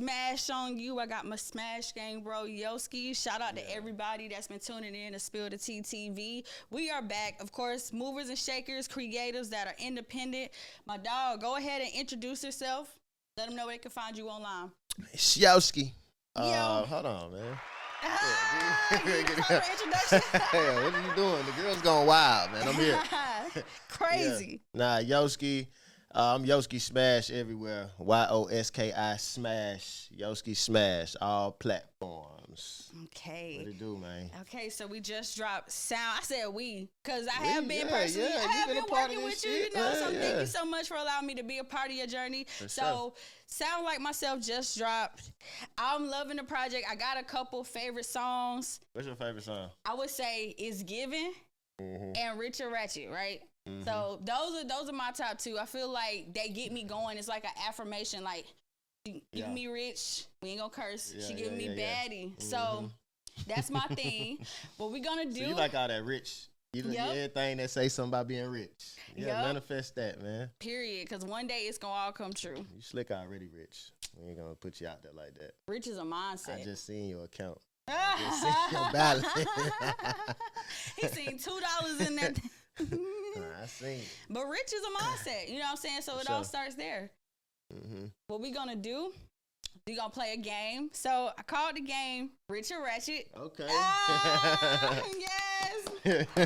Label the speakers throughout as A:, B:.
A: Smash on you. I got my Smash Gang bro Yoski. Shout out to everybody that's been tuning in to Spill the TTV. We are back, of course, movers and shakers, creatives that are independent. My dog, go ahead and introduce yourself. Let them know where they can find you online.
B: Showski.
A: Yo.
B: Uh, hold on, man.
A: Ah, you need a proper introduction.
B: hey, what are you doing? The girl's going wild, man. I'm here.
A: Crazy.
B: Yeah. Nah, Yoski. Uh, I'm Yoski Smash everywhere. Y O S K I Smash. Yoski Smash. All platforms.
A: Okay.
B: What it do, man?
A: Okay, so we just dropped sound. I said we, cause I
B: We,
A: have been
B: yeah,
A: personally,
B: yeah,
A: I have
B: been
A: been
B: a part of
A: working with you.
B: shit,
A: You know, so thank you so much for allowing me to be a part of your journey.
B: For
A: so,
B: sure.
A: sound like myself just dropped. I'm loving the project. I got a couple favorite songs.
B: What's your favorite song?
A: I would say is given
B: Mm-hmm.
A: and Rich and Ratchet, right? Mm-hmm. So those are those are my top two. I feel like they get me going. It's like an affirmation, like you
B: Yeah.
A: give me rich, we ain't gonna curse.
B: Yeah,
A: she
B: yeah,
A: me
B: yeah, yeah.
A: baddie. Mm-hmm. So that's my thing. what we gonna do?
B: So you like all that rich? You
A: Yep.
B: everything that say something about being rich. Yeah,
A: Yep.
B: manifest that, man.
A: period. Because one day it's gonna all come true.
B: You slick already rich. We ain't gonna put you out there like that.
A: Rich is a mindset.
B: I just seen your account. Just seen your balance.
A: he seen two dollars in that.
B: I seen.
A: but rich is a mindset. You know what I'm saying? So it all starts there.
B: Mm-hmm.
A: What we gonna do? We gonna play a game. So I called the game Rich or Ratchet.
B: Okay.
A: Ah, yes.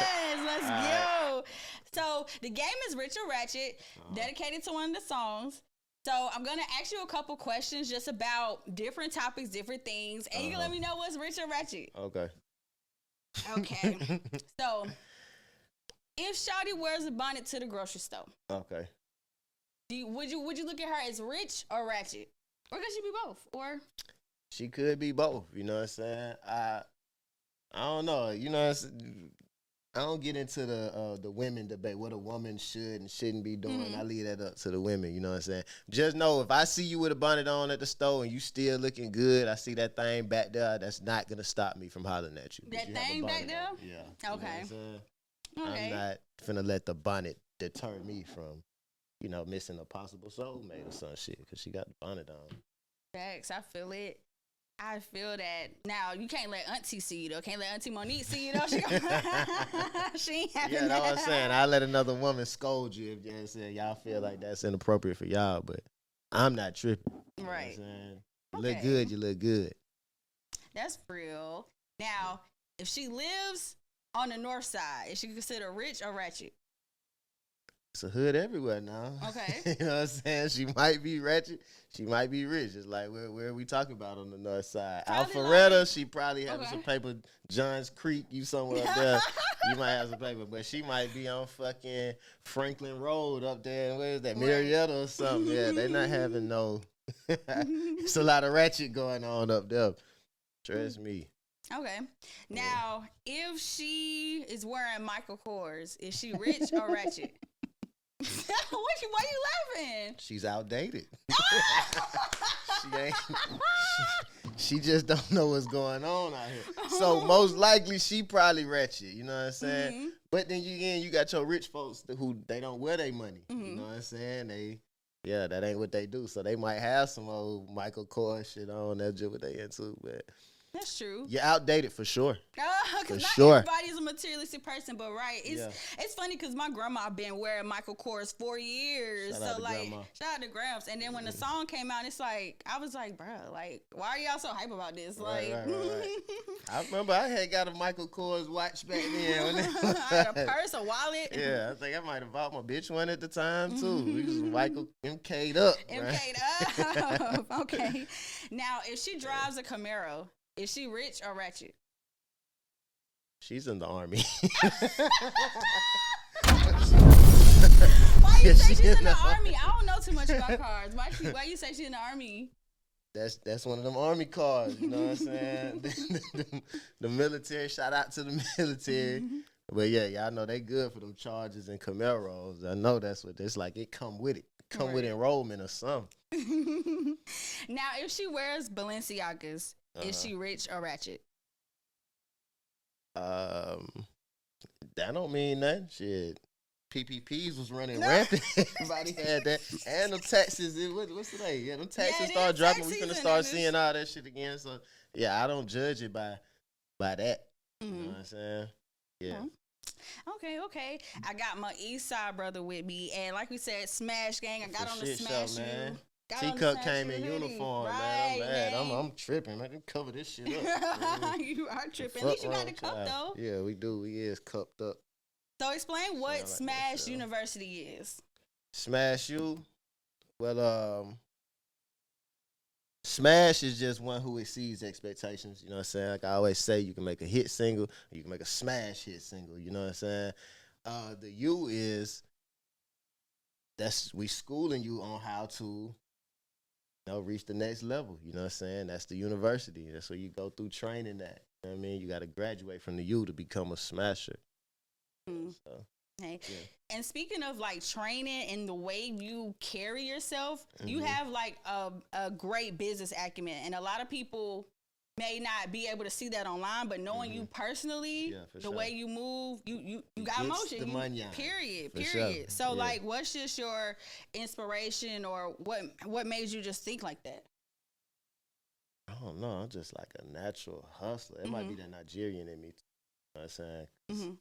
A: Yes, let's
B: All
A: go. So the game is Rich or Ratchet,
B: Uh-huh.
A: dedicated to one of the songs. So I'm gonna ask you a couple questions just about different topics, different things, and you can let
B: Uh-huh.
A: me know what's Rich or Ratchet.
B: okay.
A: Okay. so if Shawty wears a bonnet to the grocery store,
B: okay.
A: do you, would you would you look at her as rich or ratchet, or could she be both? Or
B: She could be both. You know what I'm saying? I I don't know. You know, it's, I don't get into the uh, the women debate. What a woman should and shouldn't be doing.
A: Mhm.
B: I leave that up to the women. You know what I'm saying? Just know if I see you with a bonnet on at the store and you still looking good, I see that thing back there. That's not gonna stop me from hollering at you.
A: That
B: you
A: thing back there?
B: on. Yeah. You know what
A: Okay.
B: I'm
A: okay,
B: I'm not finna let the bonnet deter me from, you know, missing a possible soulmate or some shit because she got the bonnet on.
A: Facts. I feel it. I feel that. Now you can't let Auntie see you though. Can't let Auntie Monique see you though. She, she ain't having
B: Yeah, that's what I'm saying. I let another woman scold you if you said y'all feel like that's inappropriate for y'all, but I'm not tripping. You know
A: Right.
B: You look good, you look good.
A: That's real. Now, if she lives on the north side, is she considered rich or ratchet?
B: It's a hood everywhere now.
A: Okay.
B: you know what I'm saying? She might be ratchet, she might be rich. It's like where where are we talking about on the north side?
A: Probably
B: Alpharetta,
A: like-
B: she probably having
A: Okay.
B: some paper. Johns Creek, you somewhere up there. you might have some paper, but she might be on fucking Franklin Road up there. Where is that?
A: Right.
B: Marietta or something. Yeah, they're not having no. it's a lot of ratchet going on up there. Trust me.
A: Okay. Now, if she is wearing Michael Kors, is she rich or ratchet? what you, why you laughing?
B: She's outdated. she ain't. She, she just don't know what's going on out here. So most likely she probably ratchet. You know what I'm saying?
A: Mhm.
B: But then you again, you got your rich folks who they don't wear their money.
A: Mhm.
B: You know what I'm saying? They, yeah, that ain't what they do. So they might have some old Michael Kors shit on. That's just what they into. But
A: That's true.
B: you're outdated for sure.
A: Uh, because
B: For
A: not
B: sure.
A: everybody's a materialistic person, but right, it's
B: Yeah.
A: it's funny because my grandma been wearing Michael Kors for years.
B: Shout out
A: so like,
B: grandma.
A: Shout out to Gramps. And then when the song came out, it's like I was like, bruh, like, why are y'all so hype about this?
B: Right,
A: like,
B: right, right, I remember I had got a Michael Kors watch back then.
A: I had a purse, a wallet.
B: Yeah, I think I might have bought my bitch one at the time too. We was Michael MK'd up.
A: MK'd up. okay. Now, if she drives a Camaro, is she rich or ratchet?
B: She's in the army.
A: Why you
B: Yeah,
A: say she's in the army? I don't know too much about cars. Why, she, why you say she's in the army?
B: that's that's one of them army cars. You know what I'm saying? the, the- the military. Shout out to the military. Mm-hmm. But yeah, y'all know they good for them charges and Camaros. I know that's what it's like. It come with it. Come with enrollment or something.
A: now, if she wears Balenciagas,
B: Uh-huh.
A: is she rich or ratchet?
B: Um, that don't mean nothing. Shit. PPPs was running rampant. Everybody had that, and the taxes. It, what, what's today? Yeah, them taxes
A: it
B: start dropping. We finna
A: season,
B: start seeing all that shit again. So yeah, I don't judge it by by that. You know
A: Mhm.
B: what I'm saying? Yeah.
A: Mhm. Okay, okay. I got my East Side brother with me, and like we said, Smash Gang. I got on the
B: Smash show,
A: Smash
B: man.
A: U. The
B: Teacup came in uniform,
A: right,
B: man. I'm mad. I'm. I'm tripping, man. They cover this shit up.
A: you are tripping. At least you got a cup though.
B: Yeah, we do. We is cupped up.
A: So explain what
B: like
A: Smash. University is.
B: Smash you. Well, um, Smash is just one who exceeds expectations. You know what I'm saying? Like I always say, you can make a hit single, you can make a smash hit single. You know what I'm saying? Uh, the U is that's we schooling you on how to, know, reach the next level. You know what I'm saying? That's the university. That's where you go through training that. You know what I mean? You got to graduate from the U to become a smasher.
A: Mm.
B: So,
A: Okay.
B: Yeah.
A: And speaking of like training and the way you carry yourself, you
B: Mhm.
A: have like a, a great business acumen. And a lot of people may not be able to see that online, but knowing you personally,
B: Mm-hmm. Yeah,
A: the
B: sure.
A: way you move, you you, you got emotion.
B: the
A: you- period.
B: For sure.
A: Period. So
B: Yeah.
A: like what's just your inspiration or what what made you just think like that?
B: I don't know. I'm just like a natural hustler. It might be
A: Mhm.
B: that Nigerian in me. Too. You know what I'm saying? 'Cause
A: hmm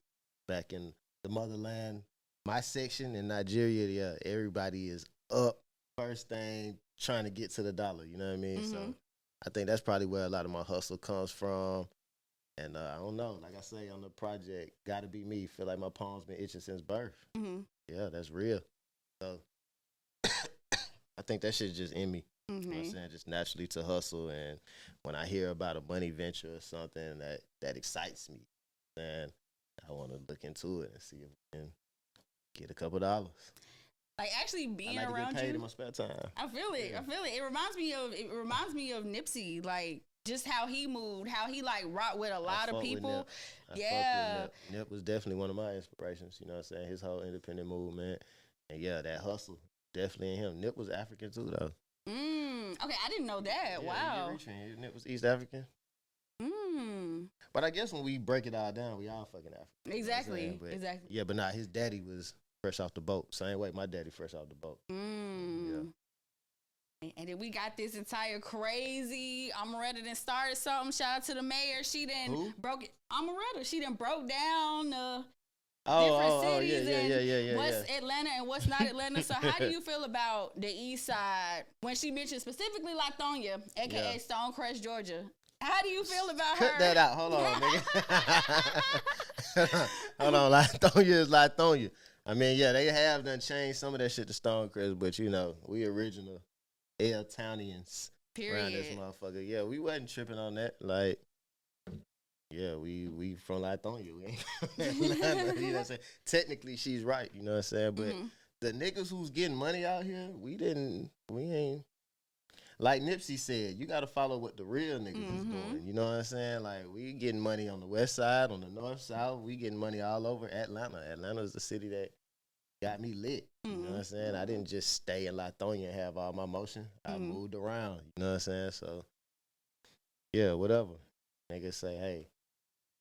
B: Back in the motherland, my section in Nigeria, yeah, everybody is up first thing trying to get to the dollar. You know what I mean? So
A: Mhm.
B: I think that's probably where a lot of my hustle comes from. And uh, I don't know. Like I say on the project, gotta be me. Feel like my palms been itching since birth.
A: hmm
B: Yeah, that's real. So I think that shit's just in me. You know what I'm
A: hmm
B: saying? Just naturally to hustle. And when I hear about a money venture or something that, that excites me, then I want to look into it and see if we can get a couple dollars.
A: Like actually
B: I
A: being
B: like to
A: around
B: get paid
A: you.
B: in my spare time.
A: I feel it.
B: Yeah.
A: I feel it. It reminds me of it reminds me of Nipsey, like just how he moved, how he like rocked with a lot of people.
B: I
A: Yeah.
B: Nip. Nip was definitely one of my inspirations. You know what I'm saying? His whole independent movement. And yeah, that hustle. Definitely in him. Nip was African too, though.
A: Mm. Okay, I didn't know that.
B: Yeah,
A: wow.
B: Nip was East African.
A: Mm.
B: But I guess when we break it all down, we all fucking African. you know
A: Exactly.
B: But
A: exactly.
B: Yeah, but nah, his daddy was fresh off the boat. Same way my daddy fresh off the boat.
A: Mm. And then we got this entire crazy Amaretta then started something. Shout out to the mayor. She then
B: Who?
A: broke it. Amaretta. She then broke down the
B: Oh,
A: different
B: oh, oh, yeah,
A: cities
B: yeah,
A: and
B: yeah, yeah, yeah,
A: what's
B: yeah.
A: Atlanta and what's not Atlanta. so how do you feel about the East Side when she mentioned specifically Lithonia, aka
B: Yeah.
A: Stonecrest, Georgia? How do you feel about
B: Cut
A: her?
B: that out. Hold on, nigga. Hold on, Lithonia is Lithonia. I mean, yeah, they have done changed some of that shit to Stonecrest, but you know, we original L Townians around this motherfucker. Yeah, we wasn't tripping on that. Like, yeah, we we from Lithonia. We ain't from Atlanta. you know what I'm saying? Technically, she's right. You know what I'm saying? But
A: Mhm.
B: the niggas who's getting money out here, we didn't, we ain't. Like Nipsey said, you got to follow what the real niggas is
A: Mhm.
B: doing. You know what I'm saying? Like we getting money on the west side, on the north south. We getting money all over Atlanta. Atlanta is the city that got me lit. You know what I'm
A: Mhm.
B: saying? I didn't just stay in Lithonia and have all my motion. I
A: Mhm.
B: moved around. You know what I'm saying? So yeah, whatever. Niggas say, hey,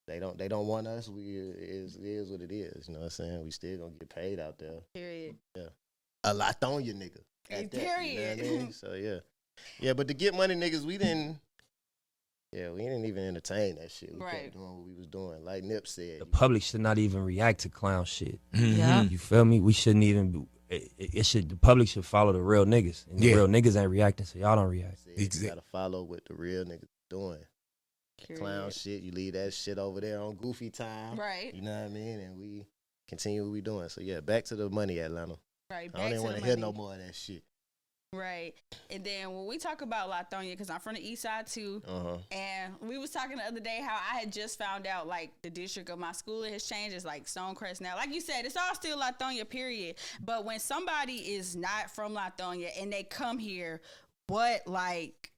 B: they don't they don't want us. We is is what it is. You know what I'm saying? We still gonna get paid out there
A: Period.
B: Yeah, a lot on you, nigga.
A: Hey,
B: that, you know I
A: period.
B: mean? So yeah, yeah. But to get money, niggas, we didn't. Yeah, we didn't even entertain that shit. We
A: Right.
B: kept doing what we was doing. Like Nip said,
C: The public should not even react to clown shit.
D: Yeah.
C: You feel me? We shouldn't even. Be, it, it it should. The public should follow the real niggas, and the real niggas ain't reacting, so y'all don't react.
B: said, you gotta follow what the real niggas doing. Clown shit, you leave that shit over there on goofy time.
A: Right.
B: You know what I mean? And we continue what we doing. So yeah, back to the money, Atlanta.
A: Right.
B: I don't even want to hear no more of that shit.
A: Right. And then when we talk about Lithonia, because I'm from the east side too,
B: Uh huh.
A: and we was talking the other day how I had just found out like the district of my school has changed. It's like Stonecrest now. Like you said, it's all still Lithonia, period. But when somebody is not from Lithonia and they come here, what like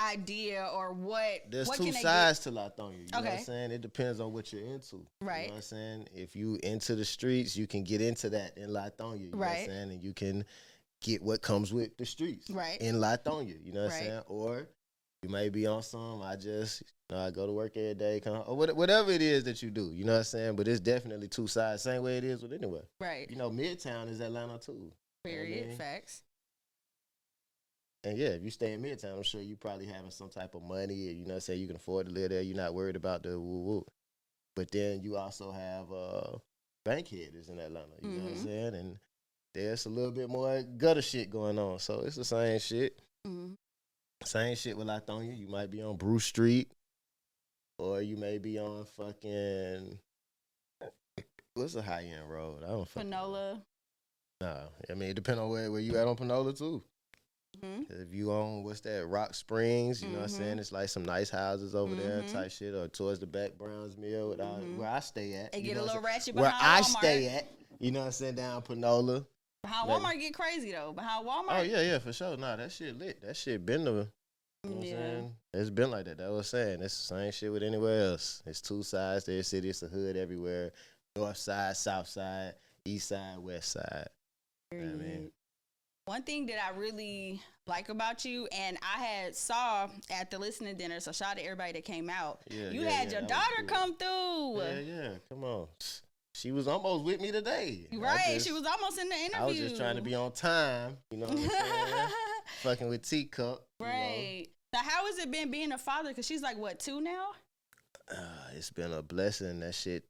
A: idea or what
B: There's
A: what
B: two sides to Lithonia. You know what
A: Okay.
B: I'm saying? It depends on what you're into. You
A: Right.
B: know what I'm saying? If you into the streets, you can get into that in Lithonia. You know what I'm
A: Right.
B: saying? And you can get what comes with the streets.
A: Right.
B: In Lithonia. You know what
A: Right.
B: I'm saying? Or you may be on some, I just, you know, I go to work every day, come or whatever it is that you do. You know what I'm saying? But it's definitely two sides, same way it is with anywhere.
A: Right.
B: You know, Midtown is Atlanta too.
A: Period.
B: mean?
A: Facts.
B: And yeah, if you stay in Midtown, I'm sure you're probably having some type of money. You know, say you can afford to live there. You're not worried about the woo woo. But then you also have uh, Bankhead is in Atlanta. You know what I'm
A: Mhm.
B: saying? And there's a little bit more gutter shit going on. So it's the same shit.
A: Mhm.
B: Same shit with Lithonia. You might be on Bruce Street, or you may be on fucking what's a high end road? I don't fucking.
A: Panola.
B: Nah, I mean it depends on where, where you at on Panola too.
A: hmm
B: If you on what's that Rock Springs, you know what I'm saying?
A: Mhm.
B: It's like some nice houses over there
A: Mhm.
B: type shit, or towards the back Browns Mill,
A: Mhm.
B: where I stay at. You
A: get a little ratchet
B: saying? where I
A: Walmart.
B: stay at. You know what I'm saying? Down Panola. Maybe.
A: Walmart get crazy though. but how Walmart.
B: Oh yeah, yeah, for sure. Nah, that shit lit. That shit been the You know what I'm
A: Yeah.
B: saying? It's been like that. That was saying. It's the same shit with anywhere else. It's two sides to the city. It's a hood everywhere. North side, south side, east side, west side. I mean-
A: One thing that I really like about you, and I had saw at the listening dinner, so shout out to everybody that came out.
B: Yeah,
A: you
B: yeah,
A: had
B: yeah,
A: your daughter
B: good.
A: come through.
B: Yeah, yeah. Come on. She was almost with me today.
A: Right,
B: just-
A: she was almost in the interview.
B: I was just trying to be on time. You know what I'm saying? Fucking with teacup. you know.
A: right. So how has it been being a father? Because she's like what two now?
B: Uh, it's been a blessing. That shit.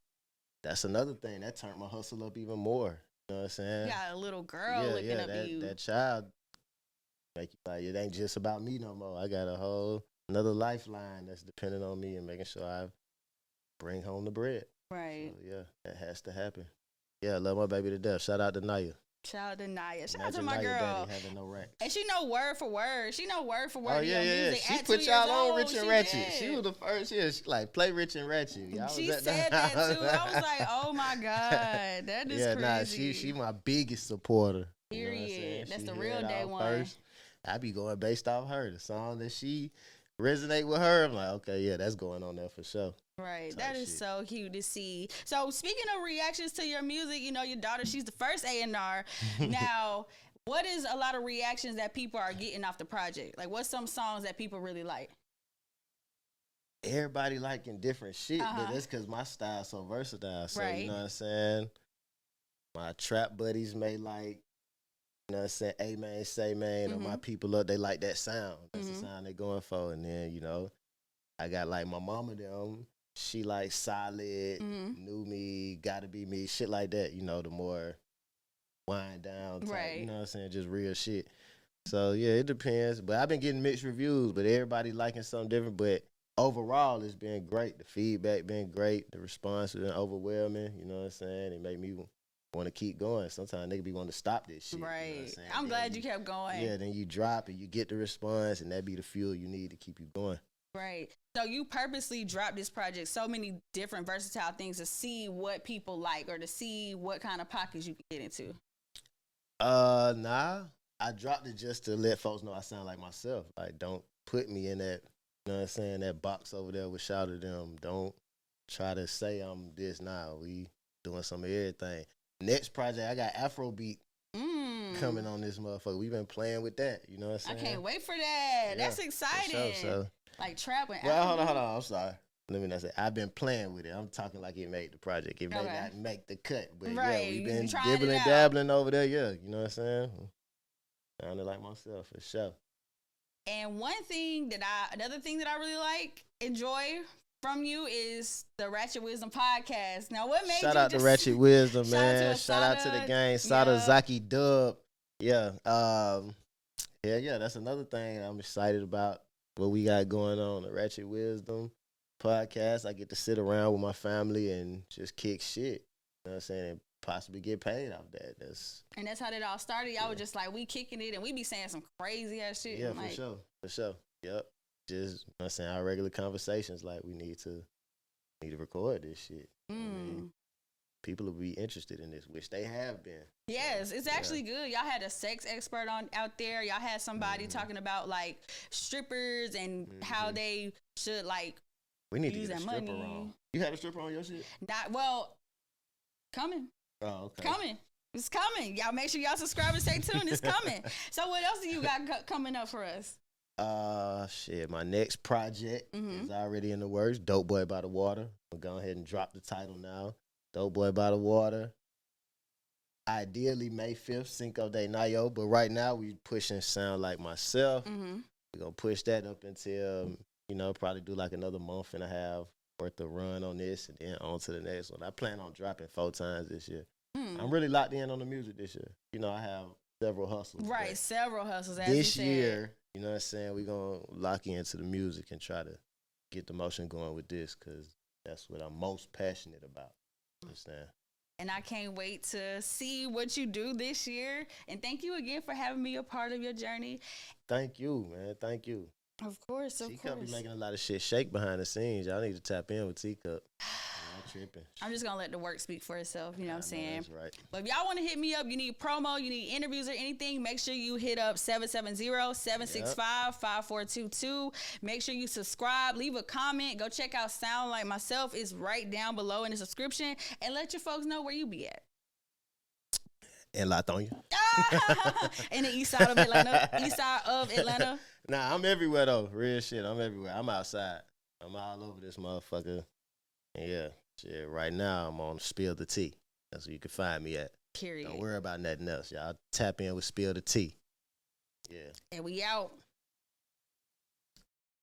B: That's another thing that turned my hustle up even more. You know what I'm saying?
A: You got a little girl looking up
B: that,
A: at you.
B: that child make you like it ain't just about me no more. I got a whole another lifeline that's dependent on me and making sure I bring home the bread.
A: Right.
B: So, yeah, that has to happen. Yeah, I love my baby to death. Shout out to Naya.
A: Shout out to Naya. Shout out to my
B: Naya
A: girl.
B: having no racks.
A: And she know word for word. She know word for word.
B: Oh yeah, yeah, yeah.
A: music.
B: She
A: At
B: put y'all on
A: old,
B: Rich and Ratchet.
A: did.
B: She was the first. Yeah, she like play Rich and Ratchet. Y'all
A: She
B: was
A: said that too. I was like, oh my god, that is
B: yeah,
A: crazy.
B: nah, she she my biggest supporter. You know
A: Period. That's
B: She
A: the real day one.
B: First. I be going based off her. The song that she resonate with her. I'm like, okay, yeah, that's going on there for sure.
A: Right. That is
B: shit.
A: so cute to see. So speaking of reactions to your music, you know, your daughter, she's the first A and R. Now, what is a lot of reactions that people are getting off the project? Like what's some songs that people really like?
B: Everybody liking different shit,
A: Uh-huh.
B: but that's because my style's so versatile. So
A: Right.
B: you know what I'm saying. My trap buddies may like, you know what I'm saying, A man, say man, or my
A: Mhm.
B: people up, they like that sound. That's
A: Mhm.
B: the sound they're going for. And then, you know, I got like my mama them. She like solid,
A: Mhm.
B: new me, gotta be me, shit like that. You know, the more wind down, type,
A: Right.
B: You know what I'm saying? Just real shit. So yeah, it depends. But I've been getting mixed reviews, but everybody liking something different. But overall, it's been great. The feedback been great. The response has been overwhelming. You know what I'm saying? It made me want to keep going. Sometimes nigga be wanting to stop this shit. you know
A: right. I'm glad you kept going.
B: Yeah, then you drop and you get the response, and that be the fuel you need to keep you going.
A: Right. So you purposely dropped this project so many different versatile things to see what people like or to see what kind of pockets you can get into.
B: Uh, nah. I dropped it just to let folks know I sound like myself. Like, don't put me in that, you know what I'm saying, that box over there with shout at them. Don't try to say I'm this now. We doing some of everything. Next project, I got Afrobeat
A: Mm.
B: coming on this motherfucker. We've been playing with that. You know what
A: I
B: I'm saying?
A: can't wait for that.
B: Yeah,
A: That's exciting.
B: sure, so.
A: Like trapping.
B: Well, hold on, hold on. I'm sorry. Let me not say. I've been playing with it. I'm talking like it made the project. It may
A: Okay.
B: not make the cut, but
A: Right,
B: yeah, we've been dibbling, dabbling over there. Yeah, you know what I'm saying? Sounded like myself for sure.
A: And one thing that I, another thing that I really like, enjoy from you is the Ratchet Wisdom podcast. Now, what made
B: Shout
A: you
B: out to
A: just-
B: Ratchet Wisdom,
A: Shout out to Ratchet Wisdom,
B: man. Shout out to the gang. Sada
A: Yeah.
B: Zaki Dub. Yeah. Um, yeah, yeah. That's another thing I'm excited about. What we got going on the Ratchet Wisdom podcast. I get to sit around with my family and just kick shit. You know what I'm saying? And possibly get paid off that. That's
A: And that's how that all started. Y'all
B: Yeah.
A: were just like, we kicking it and we be saying some crazy ass shit.
B: Yeah,
A: I'm
B: for
A: like,
B: sure. For sure. Yep. Just you know I'm saying our regular conversations like we need to need to record this shit. I mean,
A: Mm.
B: people will be interested in this, which they have been.
A: Yes, it's
B: yeah.
A: actually good. Y'all had a sex expert on out there. Y'all had somebody
B: Mhm.
A: talking about like strippers and how
B: Mhm.
A: they should like
B: We need to
A: use
B: get a stripper
A: money.
B: on. You had a stripper on your shit?
A: not well coming.
B: Oh, okay.
A: Coming. It's coming. Y'all make sure y'all subscribe and stay tuned. It's coming. so what else do you got co- coming up for us?
B: Uh, shit. My next project
A: Mhm.
B: is already in the works. Dope Boy by the Water. I'm gonna go ahead and drop the title now. Dope Boy by the Water. Ideally May 5th, Cinco de Mayo, but right now we pushing sound like myself.
A: Mm-hmm.
B: We're gonna push that up until you know probably do like another month and a half worth of run on this, and then on to the next one. I plan on dropping four times this year.
A: Mm.
B: I'm really locked in on the music this year. You know, I have several hustles.
A: Right, several hustles.
B: This year, you know what I'm saying? We're gonna lock into the music and try to get the motion going with this because that's what I'm most passionate about. Understand?
A: And I can't wait to see what you do this year. And thank you again for having me a part of your journey.
B: Thank you, man. Thank you.
A: Of course, of
B: Teacup
A: course.
B: be making a lot of shit shake behind the scenes. Y'all need to tap in with Teacup. I'm tripping.
A: I'm just gonna let the work speak for itself. You know what I'm
B: know
A: saying?
B: That's right.
A: But if y'all want to hit me up, you need promo, you need interviews or anything, make sure you hit up 770-765-5422. Make sure you subscribe, leave a comment, go check out Sound Like Myself. It's right down below in the description. And let your folks know where you be at.
B: And Lithonia.
A: in the east side of Atlanta. East side of Atlanta.
B: Nah, I'm everywhere though. Real shit. I'm everywhere. I'm outside. I'm all over this motherfucker. Yeah, shit. Right now I'm on Spill the Tea. That's where you can find me at.
A: Period.
B: Don't worry about nothing else. Y'all tap in with Spill the Tea. Yeah.
A: And we out.